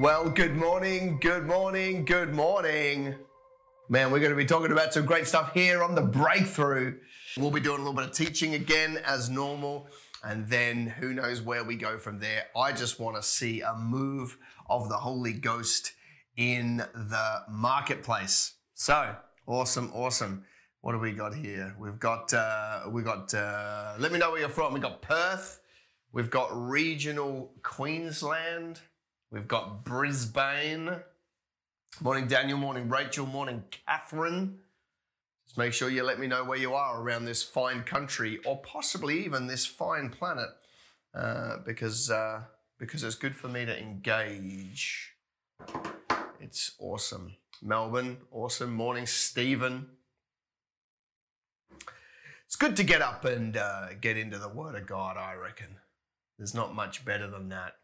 Well, good morning, good morning, good morning. Man, we're going to be talking about some great stuff here on the breakthrough. We'll be doing a little bit of teaching again as normal, and then who knows where we go from there. I just want to see a move of the Holy Ghost in the marketplace. So awesome, awesome. What do we got here? We've got uh, we got. Uh, let me know where you're from. We've got Perth. We've got regional Queensland. We've got Brisbane. Morning, Daniel. Morning, Rachel. Morning, Catherine. Just make sure you let me know where you are around this fine country, or possibly even this fine planet, uh, because uh, because it's good for me to engage. It's awesome. Melbourne, awesome. Morning, Stephen. It's good to get up and uh, get into the Word of God, I reckon. There's not much better than that.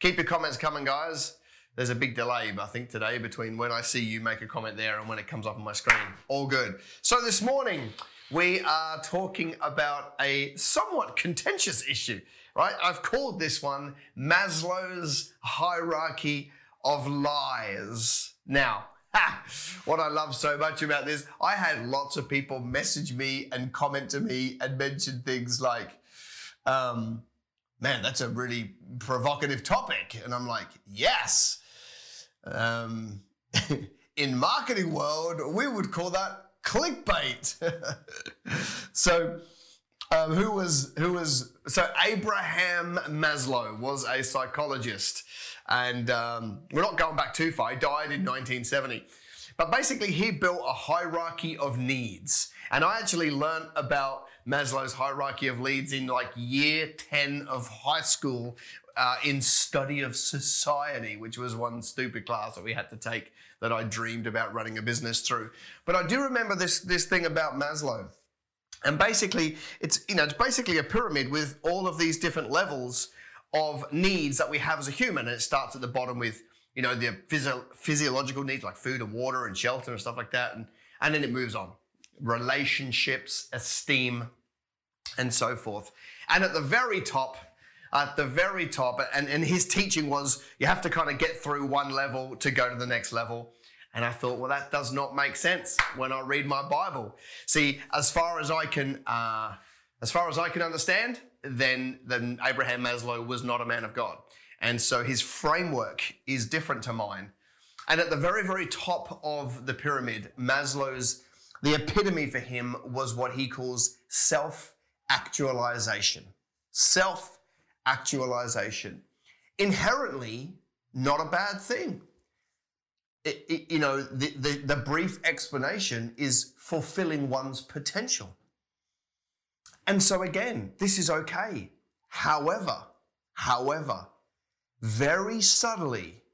Keep your comments coming, guys. There's a big delay, I think, today between when I see you make a comment there and when it comes up on my screen. All good. So this morning, we are talking about a somewhat contentious issue, right? I've called this one Maslow's hierarchy of lies. Now, ha, what I love so much about this, I had lots of people message me and comment to me and mention things like, um, man, that's a really provocative topic. And I'm like, yes. Um, in marketing world, we would call that clickbait. so, um, who was who was so Abraham Maslow was a psychologist, and um, we're not going back too far. He died in 1970, but basically he built a hierarchy of needs, and I actually learned about Maslow's hierarchy of needs in like year 10 of high school uh, in study of society, which was one stupid class that we had to take that I dreamed about running a business through. But I do remember this, this thing about Maslow. And basically, it's, you know, it's basically a pyramid with all of these different levels of needs that we have as a human. And it starts at the bottom with, you know, the physio- physiological needs like food and water and shelter and stuff like that. And, and then it moves on relationships, esteem, and so forth. And at the very top, at the very top, and, and his teaching was you have to kind of get through one level to go to the next level. And I thought, well, that does not make sense when I read my Bible. See, as far as I can, uh, as far as I can understand, then then Abraham Maslow was not a man of God, and so his framework is different to mine. And at the very, very top of the pyramid, Maslow's the epitome for him was what he calls self actualization. Self actualization. Inherently, not a bad thing. It, it, you know, the, the, the brief explanation is fulfilling one's potential. And so, again, this is okay. However, however, very subtly,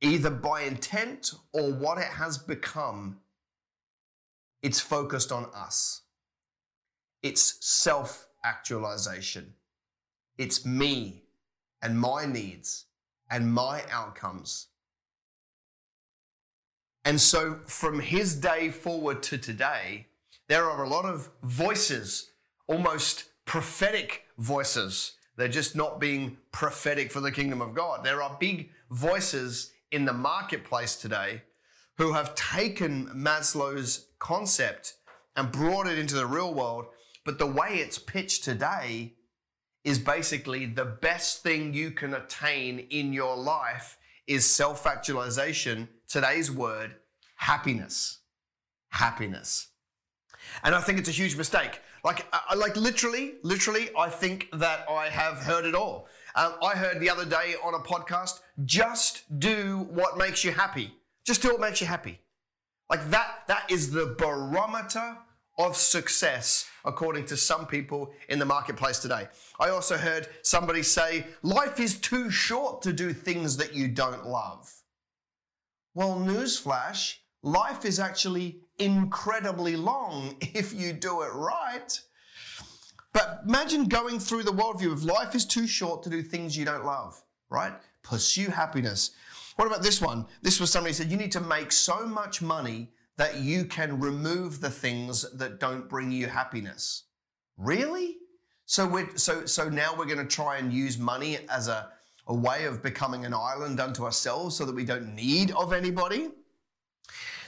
either by intent or what it has become, it's focused on us. It's self actualization. It's me and my needs and my outcomes. And so, from his day forward to today, there are a lot of voices, almost prophetic voices. They're just not being prophetic for the kingdom of God. There are big voices in the marketplace today who have taken Maslow's concept and brought it into the real world. But the way it's pitched today is basically the best thing you can attain in your life is self actualization. Today's word, happiness. Happiness. And I think it's a huge mistake. Like, I, like literally, literally, I think that I have heard it all. Um, I heard the other day on a podcast, just do what makes you happy. Just do what makes you happy. Like that, that is the barometer of success, according to some people in the marketplace today. I also heard somebody say, life is too short to do things that you don't love. Well, newsflash, life is actually incredibly long if you do it right. But imagine going through the worldview of life is too short to do things you don't love, right? Pursue happiness. What about this one? This was somebody said you need to make so much money that you can remove the things that don't bring you happiness. Really? So we're, so so now we're going to try and use money as a a way of becoming an island unto ourselves so that we don't need of anybody.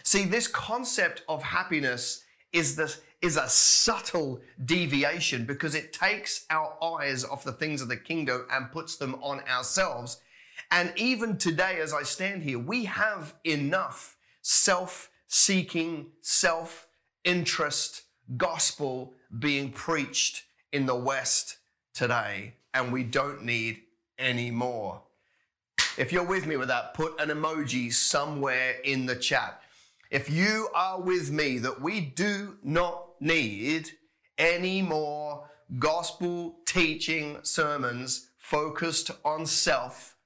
See, this concept of happiness is this is a subtle deviation because it takes our eyes off the things of the kingdom and puts them on ourselves. And even today, as I stand here, we have enough self seeking, self interest gospel being preached in the West today, and we don't need any more. If you're with me with that, put an emoji somewhere in the chat. If you are with me that we do not need any more gospel teaching sermons focused on self,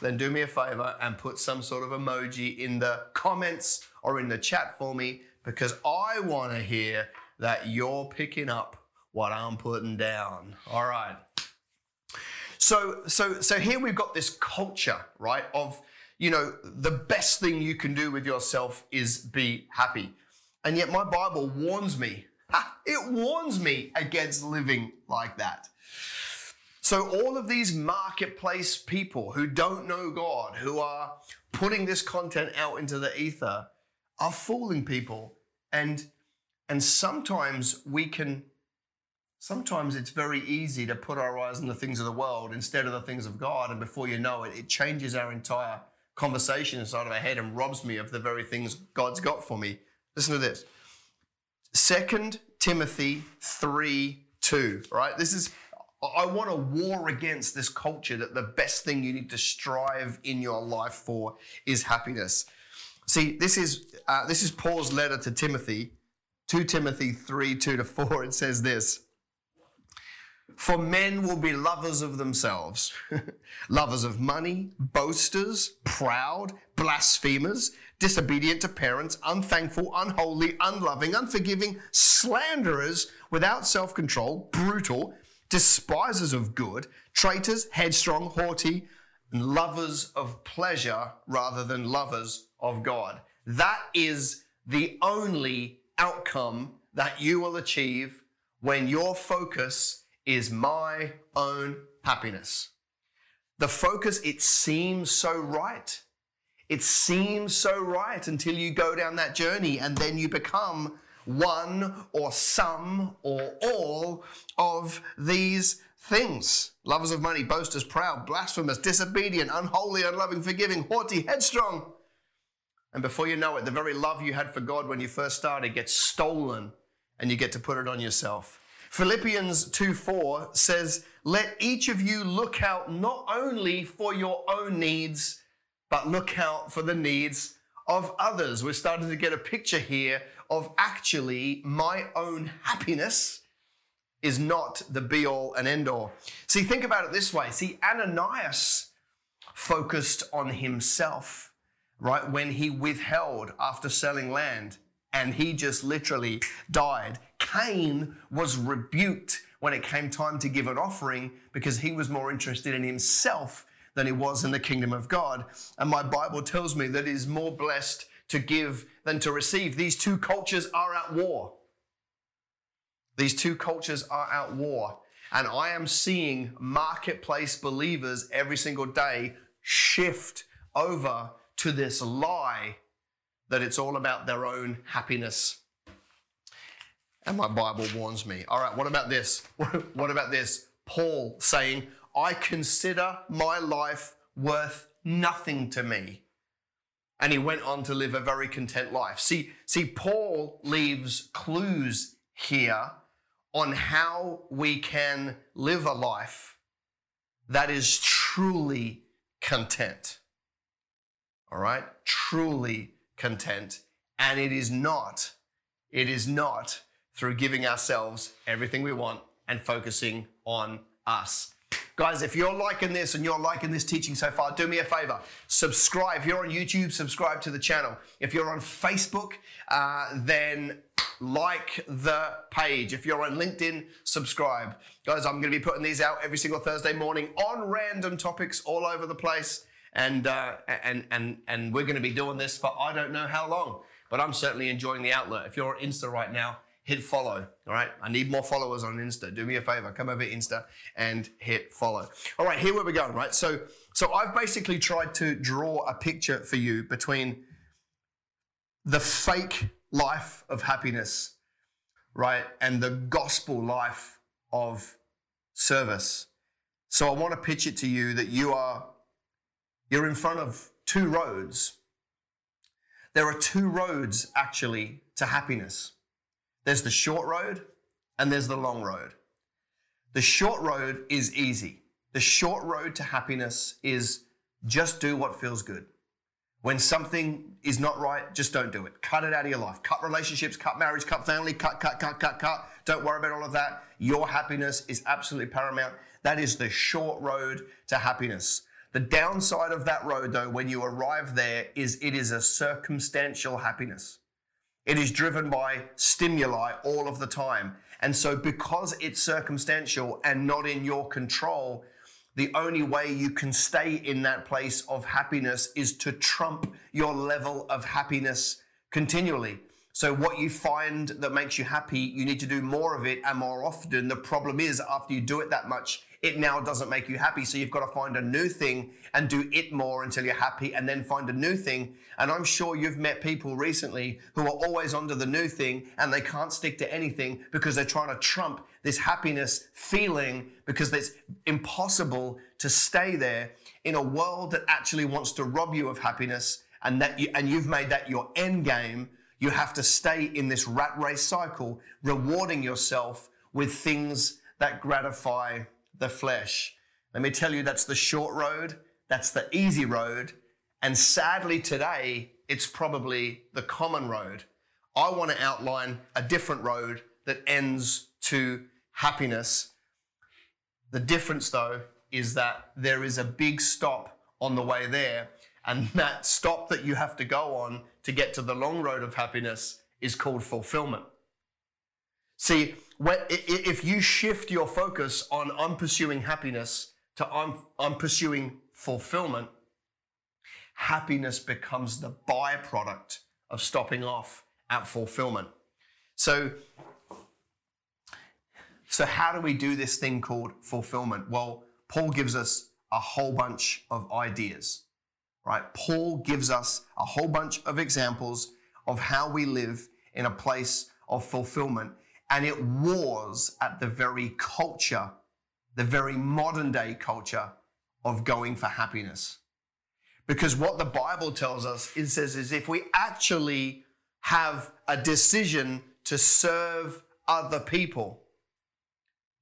then do me a favor and put some sort of emoji in the comments or in the chat for me because I want to hear that you're picking up what I'm putting down. All right. So so so here we've got this culture, right, of you know, the best thing you can do with yourself is be happy. And yet my Bible warns me, it warns me against living like that. So all of these marketplace people who don't know God, who are putting this content out into the ether, are fooling people. And and sometimes we can sometimes it's very easy to put our eyes on the things of the world instead of the things of God. And before you know it, it changes our entire conversation inside of our head and robs me of the very things God's got for me. Listen to this. Second Timothy 3 2, right? This is, I want to war against this culture that the best thing you need to strive in your life for is happiness. See, this is, uh, this is Paul's letter to Timothy, 2 Timothy 3 2 to 4. It says this For men will be lovers of themselves, lovers of money, boasters, proud, blasphemers disobedient to parents, unthankful, unholy, unloving, unforgiving, slanderers, without self control, brutal, despisers of good, traitors, headstrong, haughty, and lovers of pleasure rather than lovers of God. That is the only outcome that you will achieve when your focus is my own happiness. The focus, it seems so right. It seems so right until you go down that journey and then you become one or some or all of these things. Lovers of money, boasters, proud, blasphemous, disobedient, unholy, unloving, forgiving, haughty, headstrong. And before you know it, the very love you had for God when you first started gets stolen and you get to put it on yourself. Philippians 2 4 says, Let each of you look out not only for your own needs, but look out for the needs of others. We're starting to get a picture here of actually my own happiness is not the be all and end all. See, think about it this way. See, Ananias focused on himself, right? When he withheld after selling land and he just literally died. Cain was rebuked when it came time to give an offering because he was more interested in himself than he was in the kingdom of God. And my Bible tells me that he's more blessed to give than to receive. These two cultures are at war. These two cultures are at war. And I am seeing marketplace believers every single day shift over to this lie that it's all about their own happiness. And my Bible warns me. All right, what about this? What about this? Paul saying, I consider my life worth nothing to me. And he went on to live a very content life. See, see, Paul leaves clues here on how we can live a life that is truly content. All right? Truly content. And it is not, it is not through giving ourselves everything we want and focusing on us. Guys, if you're liking this and you're liking this teaching so far, do me a favor. Subscribe. If you're on YouTube, subscribe to the channel. If you're on Facebook, uh, then like the page. If you're on LinkedIn, subscribe. Guys, I'm going to be putting these out every single Thursday morning on random topics all over the place. And, uh, and, and, and we're going to be doing this for I don't know how long, but I'm certainly enjoying the outlet. If you're on Insta right now, hit follow. All right. I need more followers on Insta. Do me a favor. Come over Insta and hit follow. All right. Here where we're going, Right. So, so I've basically tried to draw a picture for you between the fake life of happiness, right, and the gospel life of service. So I want to pitch it to you that you are you're in front of two roads. There are two roads actually to happiness. There's the short road and there's the long road. The short road is easy. The short road to happiness is just do what feels good. When something is not right, just don't do it. Cut it out of your life. Cut relationships, cut marriage, cut family, cut, cut, cut, cut, cut. Don't worry about all of that. Your happiness is absolutely paramount. That is the short road to happiness. The downside of that road, though, when you arrive there, is it is a circumstantial happiness. It is driven by stimuli all of the time. And so, because it's circumstantial and not in your control, the only way you can stay in that place of happiness is to trump your level of happiness continually. So, what you find that makes you happy, you need to do more of it and more often. The problem is, after you do it that much, it now doesn't make you happy. So, you've got to find a new thing and do it more until you're happy, and then find a new thing. And I'm sure you've met people recently who are always onto the new thing and they can't stick to anything because they're trying to trump this happiness feeling because it's impossible to stay there in a world that actually wants to rob you of happiness and that you, and you've made that your end game you have to stay in this rat race cycle, rewarding yourself with things that gratify the flesh. Let me tell you, that's the short road, that's the easy road, and sadly today, it's probably the common road. I want to outline a different road that ends to happiness. The difference, though, is that there is a big stop on the way there, and that stop that you have to go on to get to the long road of happiness is called fulfillment. See, if you shift your focus on I'm pursuing happiness to I'm, I'm pursuing fulfillment, happiness becomes the byproduct of stopping off at fulfillment. So, so how do we do this thing called fulfillment? Well, Paul gives us a whole bunch of ideas right? Paul gives us a whole bunch of examples of how we live in a place of fulfillment. And it wars at the very culture, the very modern day culture of going for happiness. Because what the Bible tells us, it says, is if we actually have a decision to serve other people,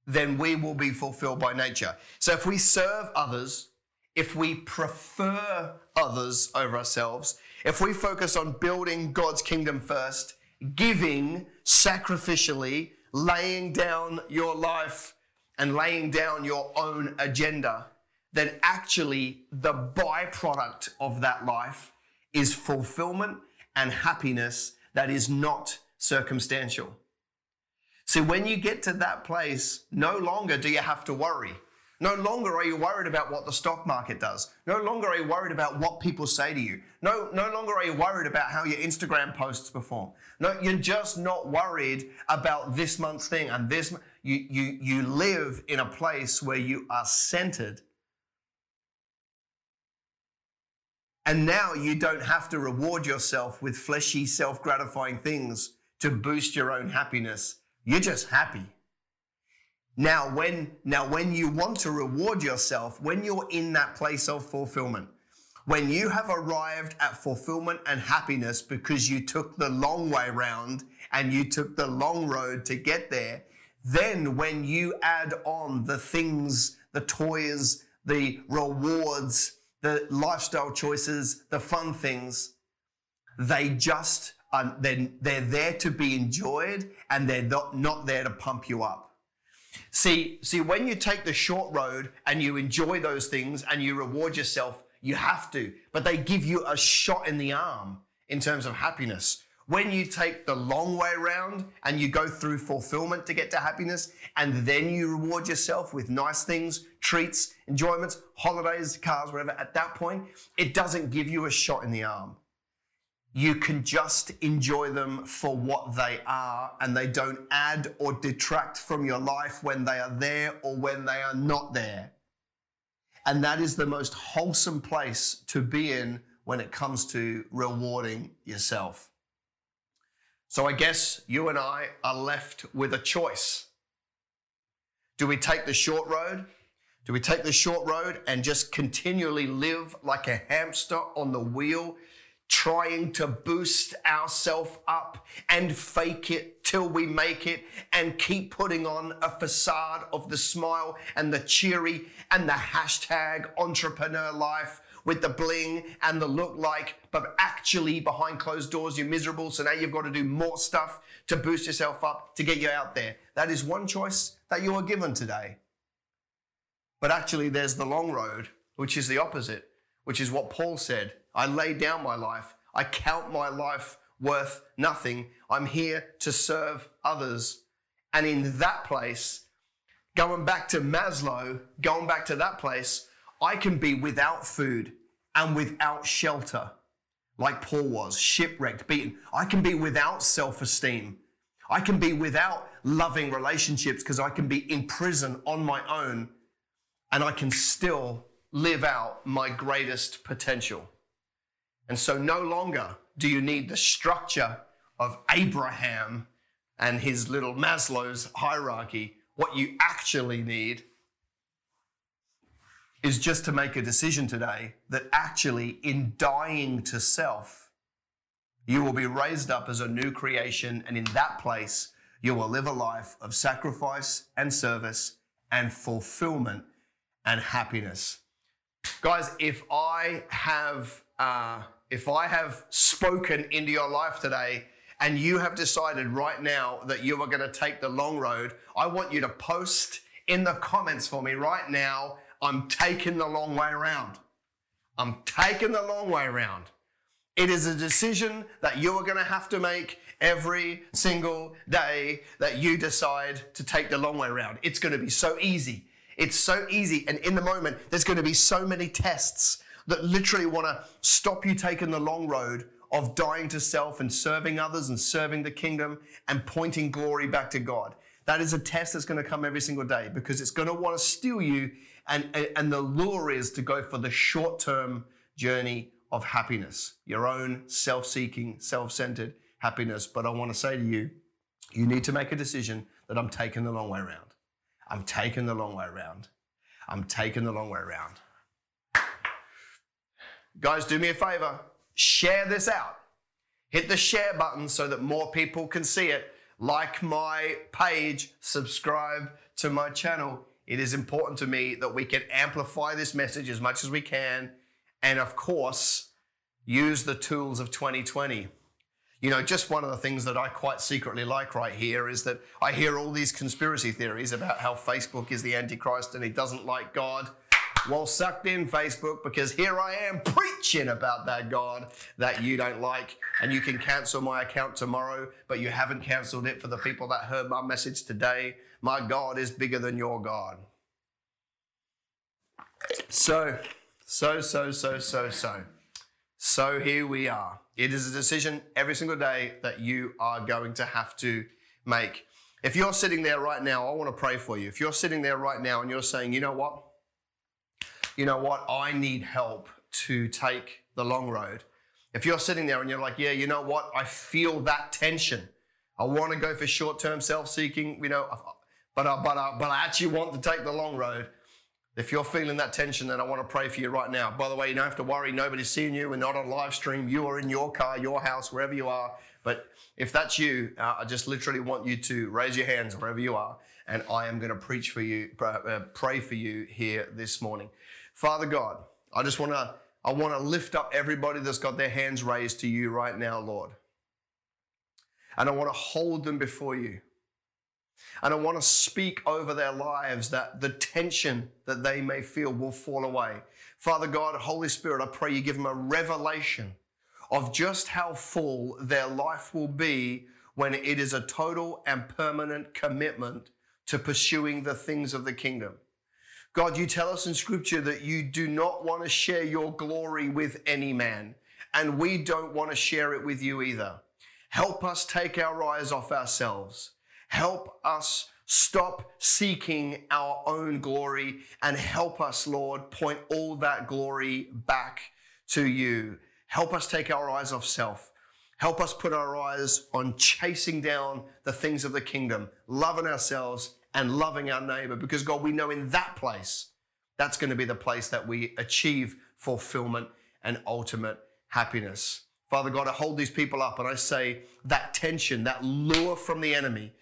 then we will be fulfilled by nature. So if we serve others, if we prefer others over ourselves, if we focus on building God's kingdom first, giving sacrificially, laying down your life and laying down your own agenda, then actually the byproduct of that life is fulfillment and happiness that is not circumstantial. So when you get to that place, no longer do you have to worry. No longer are you worried about what the stock market does. No longer are you worried about what people say to you. No, no longer are you worried about how your Instagram posts perform. No, you're just not worried about this month's thing and this. You, you, you live in a place where you are centered. And now you don't have to reward yourself with fleshy, self gratifying things to boost your own happiness. You're just happy. Now, when, now, when you want to reward yourself, when you're in that place of fulfillment, when you have arrived at fulfillment and happiness because you took the long way round and you took the long road to get there, then when you add on the things, the toys, the rewards, the lifestyle choices, the fun things, they just, are, they're, they're there to be enjoyed and they're not, not there to pump you up. See, see, when you take the short road and you enjoy those things and you reward yourself, you have to, but they give you a shot in the arm in terms of happiness. When you take the long way around and you go through fulfillment to get to happiness, and then you reward yourself with nice things, treats, enjoyments, holidays, cars, whatever, at that point, it doesn't give you a shot in the arm. You can just enjoy them for what they are and they don't add or detract from your life when they are there or when they are not there. And that is the most wholesome place to be in when it comes to rewarding yourself. So I guess you and I are left with a choice. Do we take the short road? Do we take the short road and just continually live like a hamster on the wheel, trying to boost ourselves up and fake it till we make it and keep putting on a facade of the smile and the cheery and the hashtag entrepreneur life with the bling and the look like, but actually behind closed doors, you're miserable. So now you've got to do more stuff to boost yourself up to get you out there. That is one choice that you are given today. But actually, there's the long road, which is the opposite, which is what Paul said I lay down my life, I count my life worth nothing. I'm here to serve others. And in that place, going back to Maslow, going back to that place, I can be without food and without shelter, like Paul was, shipwrecked, beaten. I can be without self esteem. I can be without loving relationships because I can be in prison on my own and I can still live out my greatest potential. And so no longer do you need the structure of Abraham and his little Maslow's hierarchy. What you actually need is just to make a decision today that actually, in dying to self, you will be raised up as a new creation, and in that place, you will live a life of sacrifice and service and fulfillment and happiness. Guys, if I have uh, if I have spoken into your life today and you have decided right now that you are going to take the long road, I want you to post in the comments for me right now I'm taking the long way around. I'm taking the long way around. It is a decision that you are going to have to make every single day that you decide to take the long way around. It's going to be so easy. It's so easy. And in the moment, there's going to be so many tests that literally want to stop you taking the long road of dying to self and serving others and serving the kingdom and pointing glory back to God. That is a test that's going to come every single day because it's going to want to steal you and, and, the lure is to go for the short term journey of happiness, your own self seeking, self centered happiness. But I want to say to you, you need to make a decision that I'm taking the long way around. I'm taking the long way around. I'm taking the long way around. Guys, do me a favor share this out. Hit the share button so that more people can see it. Like my page, subscribe to my channel it is important to me that we can amplify this message as much as we can. And of course, use the tools of 2020. You know, just one of the things that I quite secretly like right here is that I hear all these conspiracy theories about how Facebook is the Antichrist and he doesn't like God. Well, sucked in Facebook because here I am preaching about that God that you don't like. And you can cancel my account tomorrow, but you haven't canceled it for the people that heard my message today. My God is bigger than your God. So, so, so, so, so, so. So here we are. It is a decision every single day that you are going to have to make. If you're sitting there right now, I want to pray for you. If you're sitting there right now and you're saying, you know what? You know what? I need help to take the long road. If you're sitting there and you're like, yeah, you know what? I feel that tension. I want to go for short term self seeking, you know, but, I, but, I, but I actually want to take the long road. If you're feeling that tension, then I want to pray for you right now. By the way, you don't have to worry. Nobody's seeing you. We're not on live stream. You are in your car, your house, wherever you are. But if that's you, uh, I just literally want you to raise your hands wherever you are, and I am going to preach for you, uh, pray for you here this morning. Father God, I just want to I want to lift up everybody that's got their hands raised to you right now, Lord. And I want to hold them before you. And I want to speak over their lives that the tension that they may feel will fall away. Father God, Holy Spirit, I pray you give them a revelation of just how full their life will be when it is a total and permanent commitment to pursuing the things of the kingdom. God, you tell us in scripture that you do not want to share your glory with any man. and we don't want to share it with you either. Help us take our eyes off ourselves. Help us stop seeking our own glory and help us, Lord, point all that glory back to you. Help us take our eyes off self. Help us put our eyes on chasing down the things of the kingdom, loving ourselves and loving our neighbor. Because, God, we know in that place, that's going to be the place that we achieve fulfillment and ultimate happiness. Father God, I hold these people up and I say that tension, that lure from the enemy,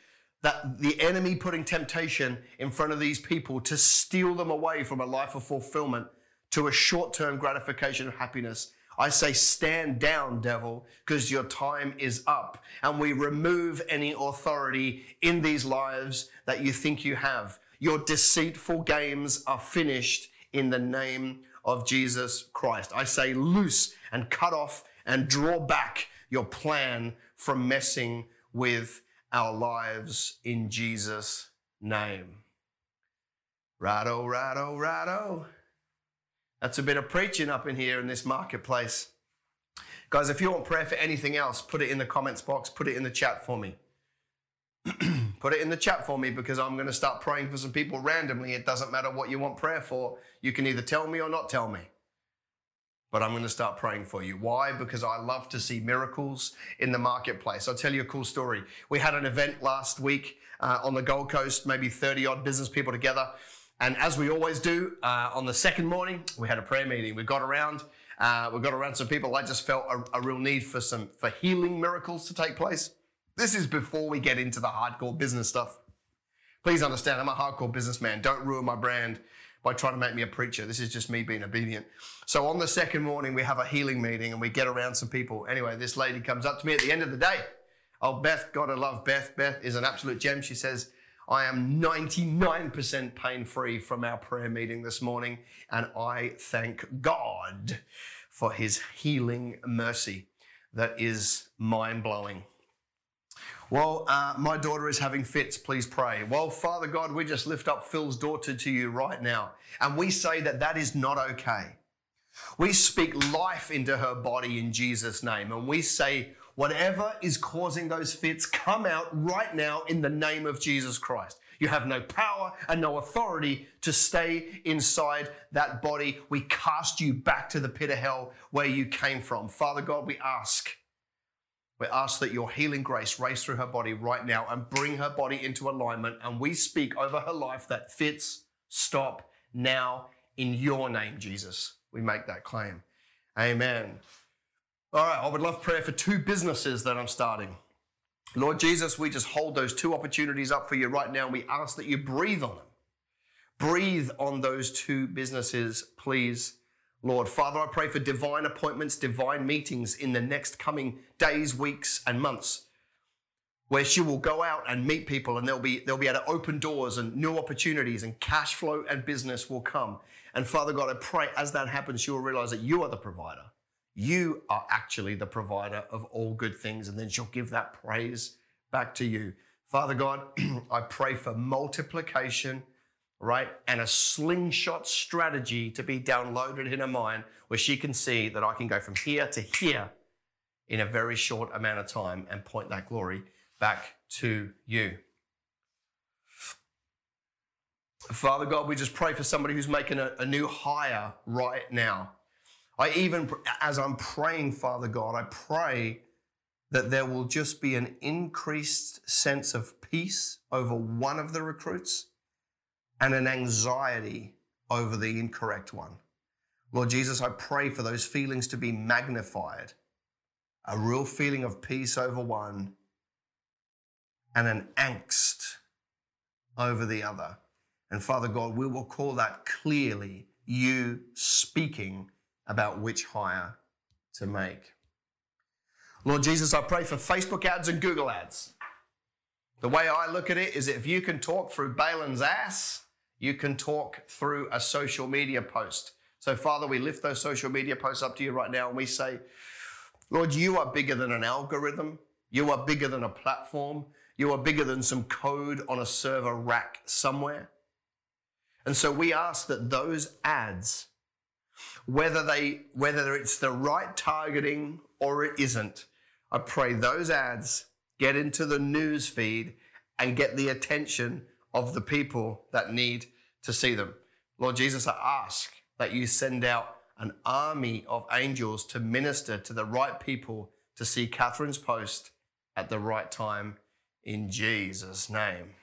that the enemy putting temptation in front of these people to steal them away from a life of fulfillment to a short term gratification of happiness. I say, stand down, devil, because your time is up. And we remove any authority in these lives that you think you have. Your deceitful games are finished in the name of Jesus Christ. I say, loose and cut off and draw back your plan from messing with our lives in Jesus' name. Righto, righto, righto. That's a bit of preaching up in here in this marketplace. Guys, if you want prayer for anything else, put it in the comments box, put it in the chat for me. put it in the chat for me because I'm going to start praying for some people randomly. It doesn't matter what you want prayer for. You can either tell me or not tell me. But I'm going to start praying for you. Why? Because I love to see miracles in the marketplace. I'll tell you a cool story. We had an event last week uh, on the Gold Coast, maybe 30 odd business people together. And as we always do, uh, on the second morning, we had a prayer meeting. We got around, uh, we got around some people. I just felt a, a real need for some for healing miracles to take place. This is before we get into the hardcore business stuff. Please understand, I'm a hardcore businessman. Don't ruin my brand by trying to make me a preacher. This is just me being obedient. So on the second morning, we have a healing meeting and we get around some people. Anyway, this lady comes up to me at the end of the day. Oh, Beth, gotta love Beth. Beth is an absolute gem. She says, I am 99% pain free from our prayer meeting this morning, and I thank God for his healing mercy that is mind blowing. Well, uh, my daughter is having fits. Please pray. Well, Father God, we just lift up Phil's daughter to you right now, and we say that that is not okay. We speak life into her body in Jesus' name, and we say, Whatever is causing those fits, come out right now in the name of Jesus Christ. You have no power and no authority to stay inside that body. We cast you back to the pit of hell where you came from. Father God, we ask. We ask that your healing grace race through her body right now and bring her body into alignment. And we speak over her life that fits, stop now in your name, Jesus. We make that claim. Amen. All right, I would love prayer for two businesses that I'm starting. Lord Jesus, we just hold those two opportunities up for you right now. And We ask that you breathe on them. Breathe on those two businesses, please, Lord. Father, I pray for divine appointments, divine meetings in the next coming days, weeks, and months where she will go out and meet people and they'll be they'll be able to open doors and new opportunities and cash flow and business will come. And Father God, I pray as that happens, she will realize that you are the provider. You are actually the provider of all good things. And then she'll give that praise back to you. Father God, I pray for multiplication, right? And a slingshot strategy to be downloaded in her mind where she can see that I can go from here to here in a very short amount of time and point that glory back to you. Father God, we just pray for somebody who's making a, a new hire right now. I even, as I'm praying, Father God, I pray that there will just be an increased sense of peace over one of the recruits and an anxiety over the incorrect one. Lord Jesus, I pray for those feelings to be magnified, a real feeling of peace over one and an angst over the other. And Father God, we will call that clearly you speaking about which hire to make. Lord Jesus, I pray for Facebook ads and Google ads. The way I look at it is if you can talk through Balaam's ass, you can talk through a social media post. So, Father, we lift those social media posts up to you right now and we say, Lord, you are bigger than an algorithm. You are bigger than a platform. You are bigger than some code on a server rack somewhere. And so we ask that those ads Whether they whether it's the right targeting or it isn't, I pray those ads get into the news feed and get the attention of the people that need to see them. Lord Jesus, I ask that you send out an army of angels to minister to the right people to see Catherine's post at the right time in Jesus' name.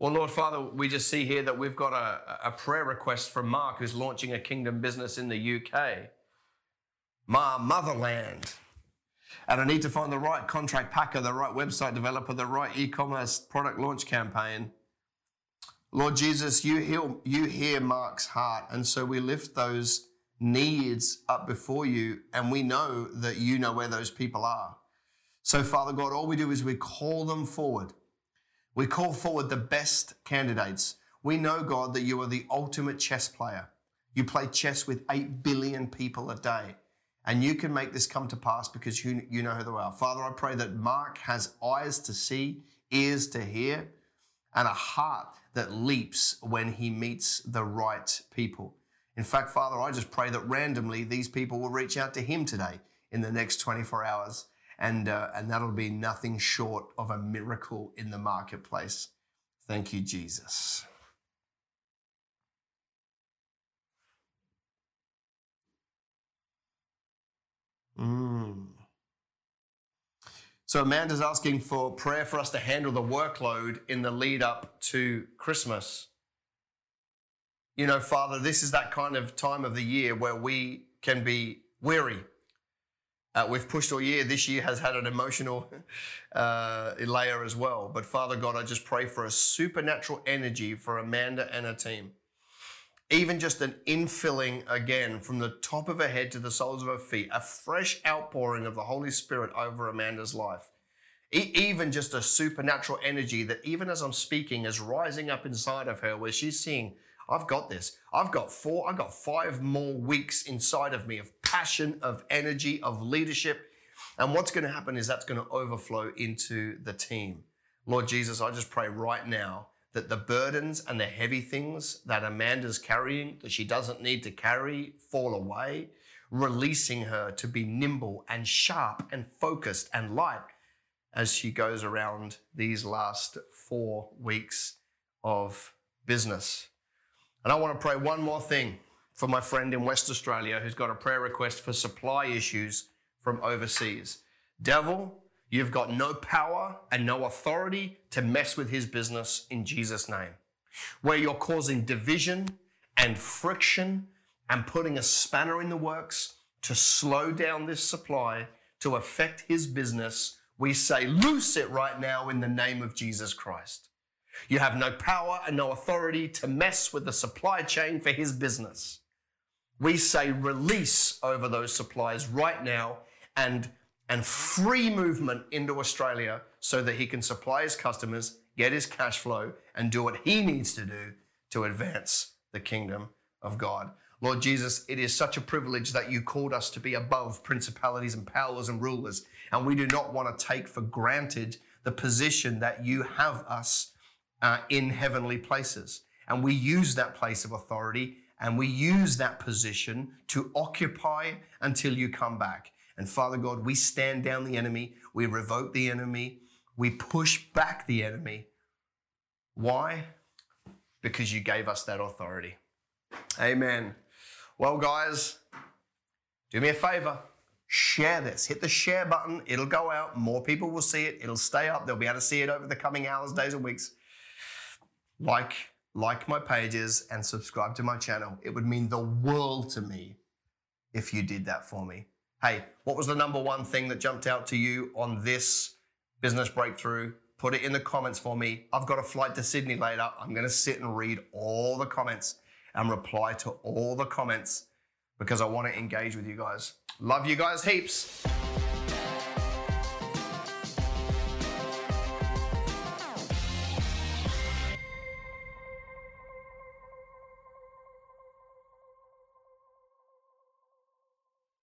Well, Lord Father, we just see here that we've got a, a prayer request from Mark, who's launching a kingdom business in the UK. My motherland. And I need to find the right contract packer, the right website developer, the right e commerce product launch campaign. Lord Jesus, you hear, you hear Mark's heart. And so we lift those needs up before you, and we know that you know where those people are. So, Father God, all we do is we call them forward. We call forward the best candidates. We know, God, that you are the ultimate chess player. You play chess with 8 billion people a day. And you can make this come to pass because you, you know who they are. Father, I pray that Mark has eyes to see, ears to hear, and a heart that leaps when he meets the right people. In fact, Father, I just pray that randomly these people will reach out to him today in the next 24 hours and uh, and that'll be nothing short of a miracle in the marketplace. Thank you, Jesus. Mm. So Amanda's asking for prayer for us to handle the workload in the lead up to Christmas. You know, Father, this is that kind of time of the year where we can be weary uh, we've pushed all year. This year has had an emotional uh, layer as well. But Father God, I just pray for a supernatural energy for Amanda and her team. Even just an infilling again from the top of her head to the soles of her feet, a fresh outpouring of the Holy Spirit over Amanda's life. E- even just a supernatural energy that, even as I'm speaking, is rising up inside of her, where she's seeing I've got this. I've got four, I've got five more weeks inside of me of passion, of energy, of leadership. And what's going to happen is that's going to overflow into the team. Lord Jesus, I just pray right now that the burdens and the heavy things that Amanda's carrying, that she doesn't need to carry, fall away, releasing her to be nimble and sharp and focused and light as she goes around these last four weeks of business. And I want to pray one more thing for my friend in West Australia who's got a prayer request for supply issues from overseas. Devil, you've got no power and no authority to mess with his business in Jesus' name. Where you're causing division and friction and putting a spanner in the works to slow down this supply to affect his business, we say, loose it right now in the name of Jesus Christ. You have no power and no authority to mess with the supply chain for his business. We say release over those supplies right now and, and free movement into Australia so that he can supply his customers, get his cash flow, and do what he needs to do to advance the kingdom of God. Lord Jesus, it is such a privilege that you called us to be above principalities and powers and rulers. And we do not want to take for granted the position that you have us uh, in heavenly places. And we use that place of authority and we use that position to occupy until you come back. And Father God, we stand down the enemy, we revoke the enemy, we push back the enemy. Why? Because you gave us that authority. Amen. Well, guys, do me a favor. Share this. Hit the share button. It'll go out. More people will see it. It'll stay up. They'll be able to see it over the coming hours, days, and weeks like like my pages and subscribe to my channel. It would mean the world to me if you did that for me. Hey, what was the number one thing that jumped out to you on this business breakthrough? Put it in the comments for me. I've got a flight to Sydney later. I'm going to sit and read all the comments and reply to all the comments because I want to engage with you guys. Love you guys heaps.